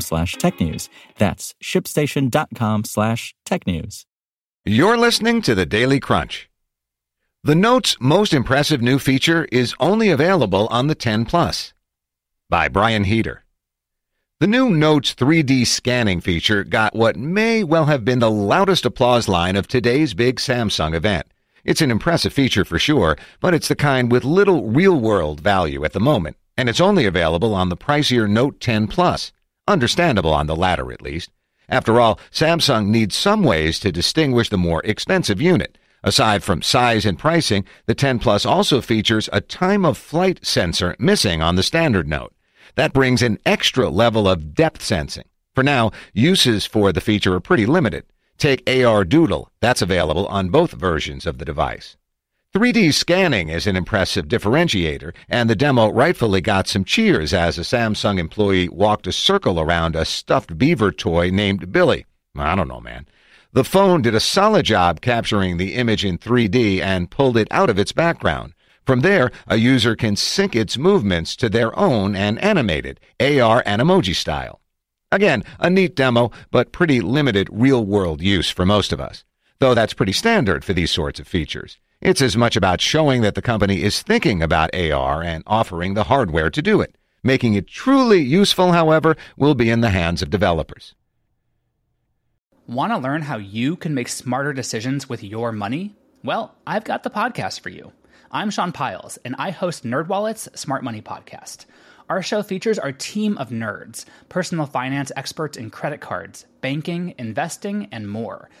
slash technews. That's shipstation.com slash technews. You're listening to the Daily Crunch. The Note's most impressive new feature is only available on the 10 Plus. By Brian Heater. The new Note's 3D scanning feature got what may well have been the loudest applause line of today's big Samsung event. It's an impressive feature for sure, but it's the kind with little real world value at the moment, and it's only available on the pricier Note 10 Plus. Understandable on the latter, at least. After all, Samsung needs some ways to distinguish the more expensive unit. Aside from size and pricing, the 10 Plus also features a time of flight sensor missing on the standard Note. That brings an extra level of depth sensing. For now, uses for the feature are pretty limited. Take AR Doodle, that's available on both versions of the device. 3D scanning is an impressive differentiator, and the demo rightfully got some cheers as a Samsung employee walked a circle around a stuffed beaver toy named Billy. I don't know, man. The phone did a solid job capturing the image in 3D and pulled it out of its background. From there, a user can sync its movements to their own and animate it, AR and emoji style. Again, a neat demo, but pretty limited real world use for most of us. Though that's pretty standard for these sorts of features. It's as much about showing that the company is thinking about AR and offering the hardware to do it. Making it truly useful, however, will be in the hands of developers. Want to learn how you can make smarter decisions with your money? Well, I've got the podcast for you. I'm Sean Pyles, and I host NerdWallet's Smart Money Podcast. Our show features our team of nerds, personal finance experts in credit cards, banking, investing, and more –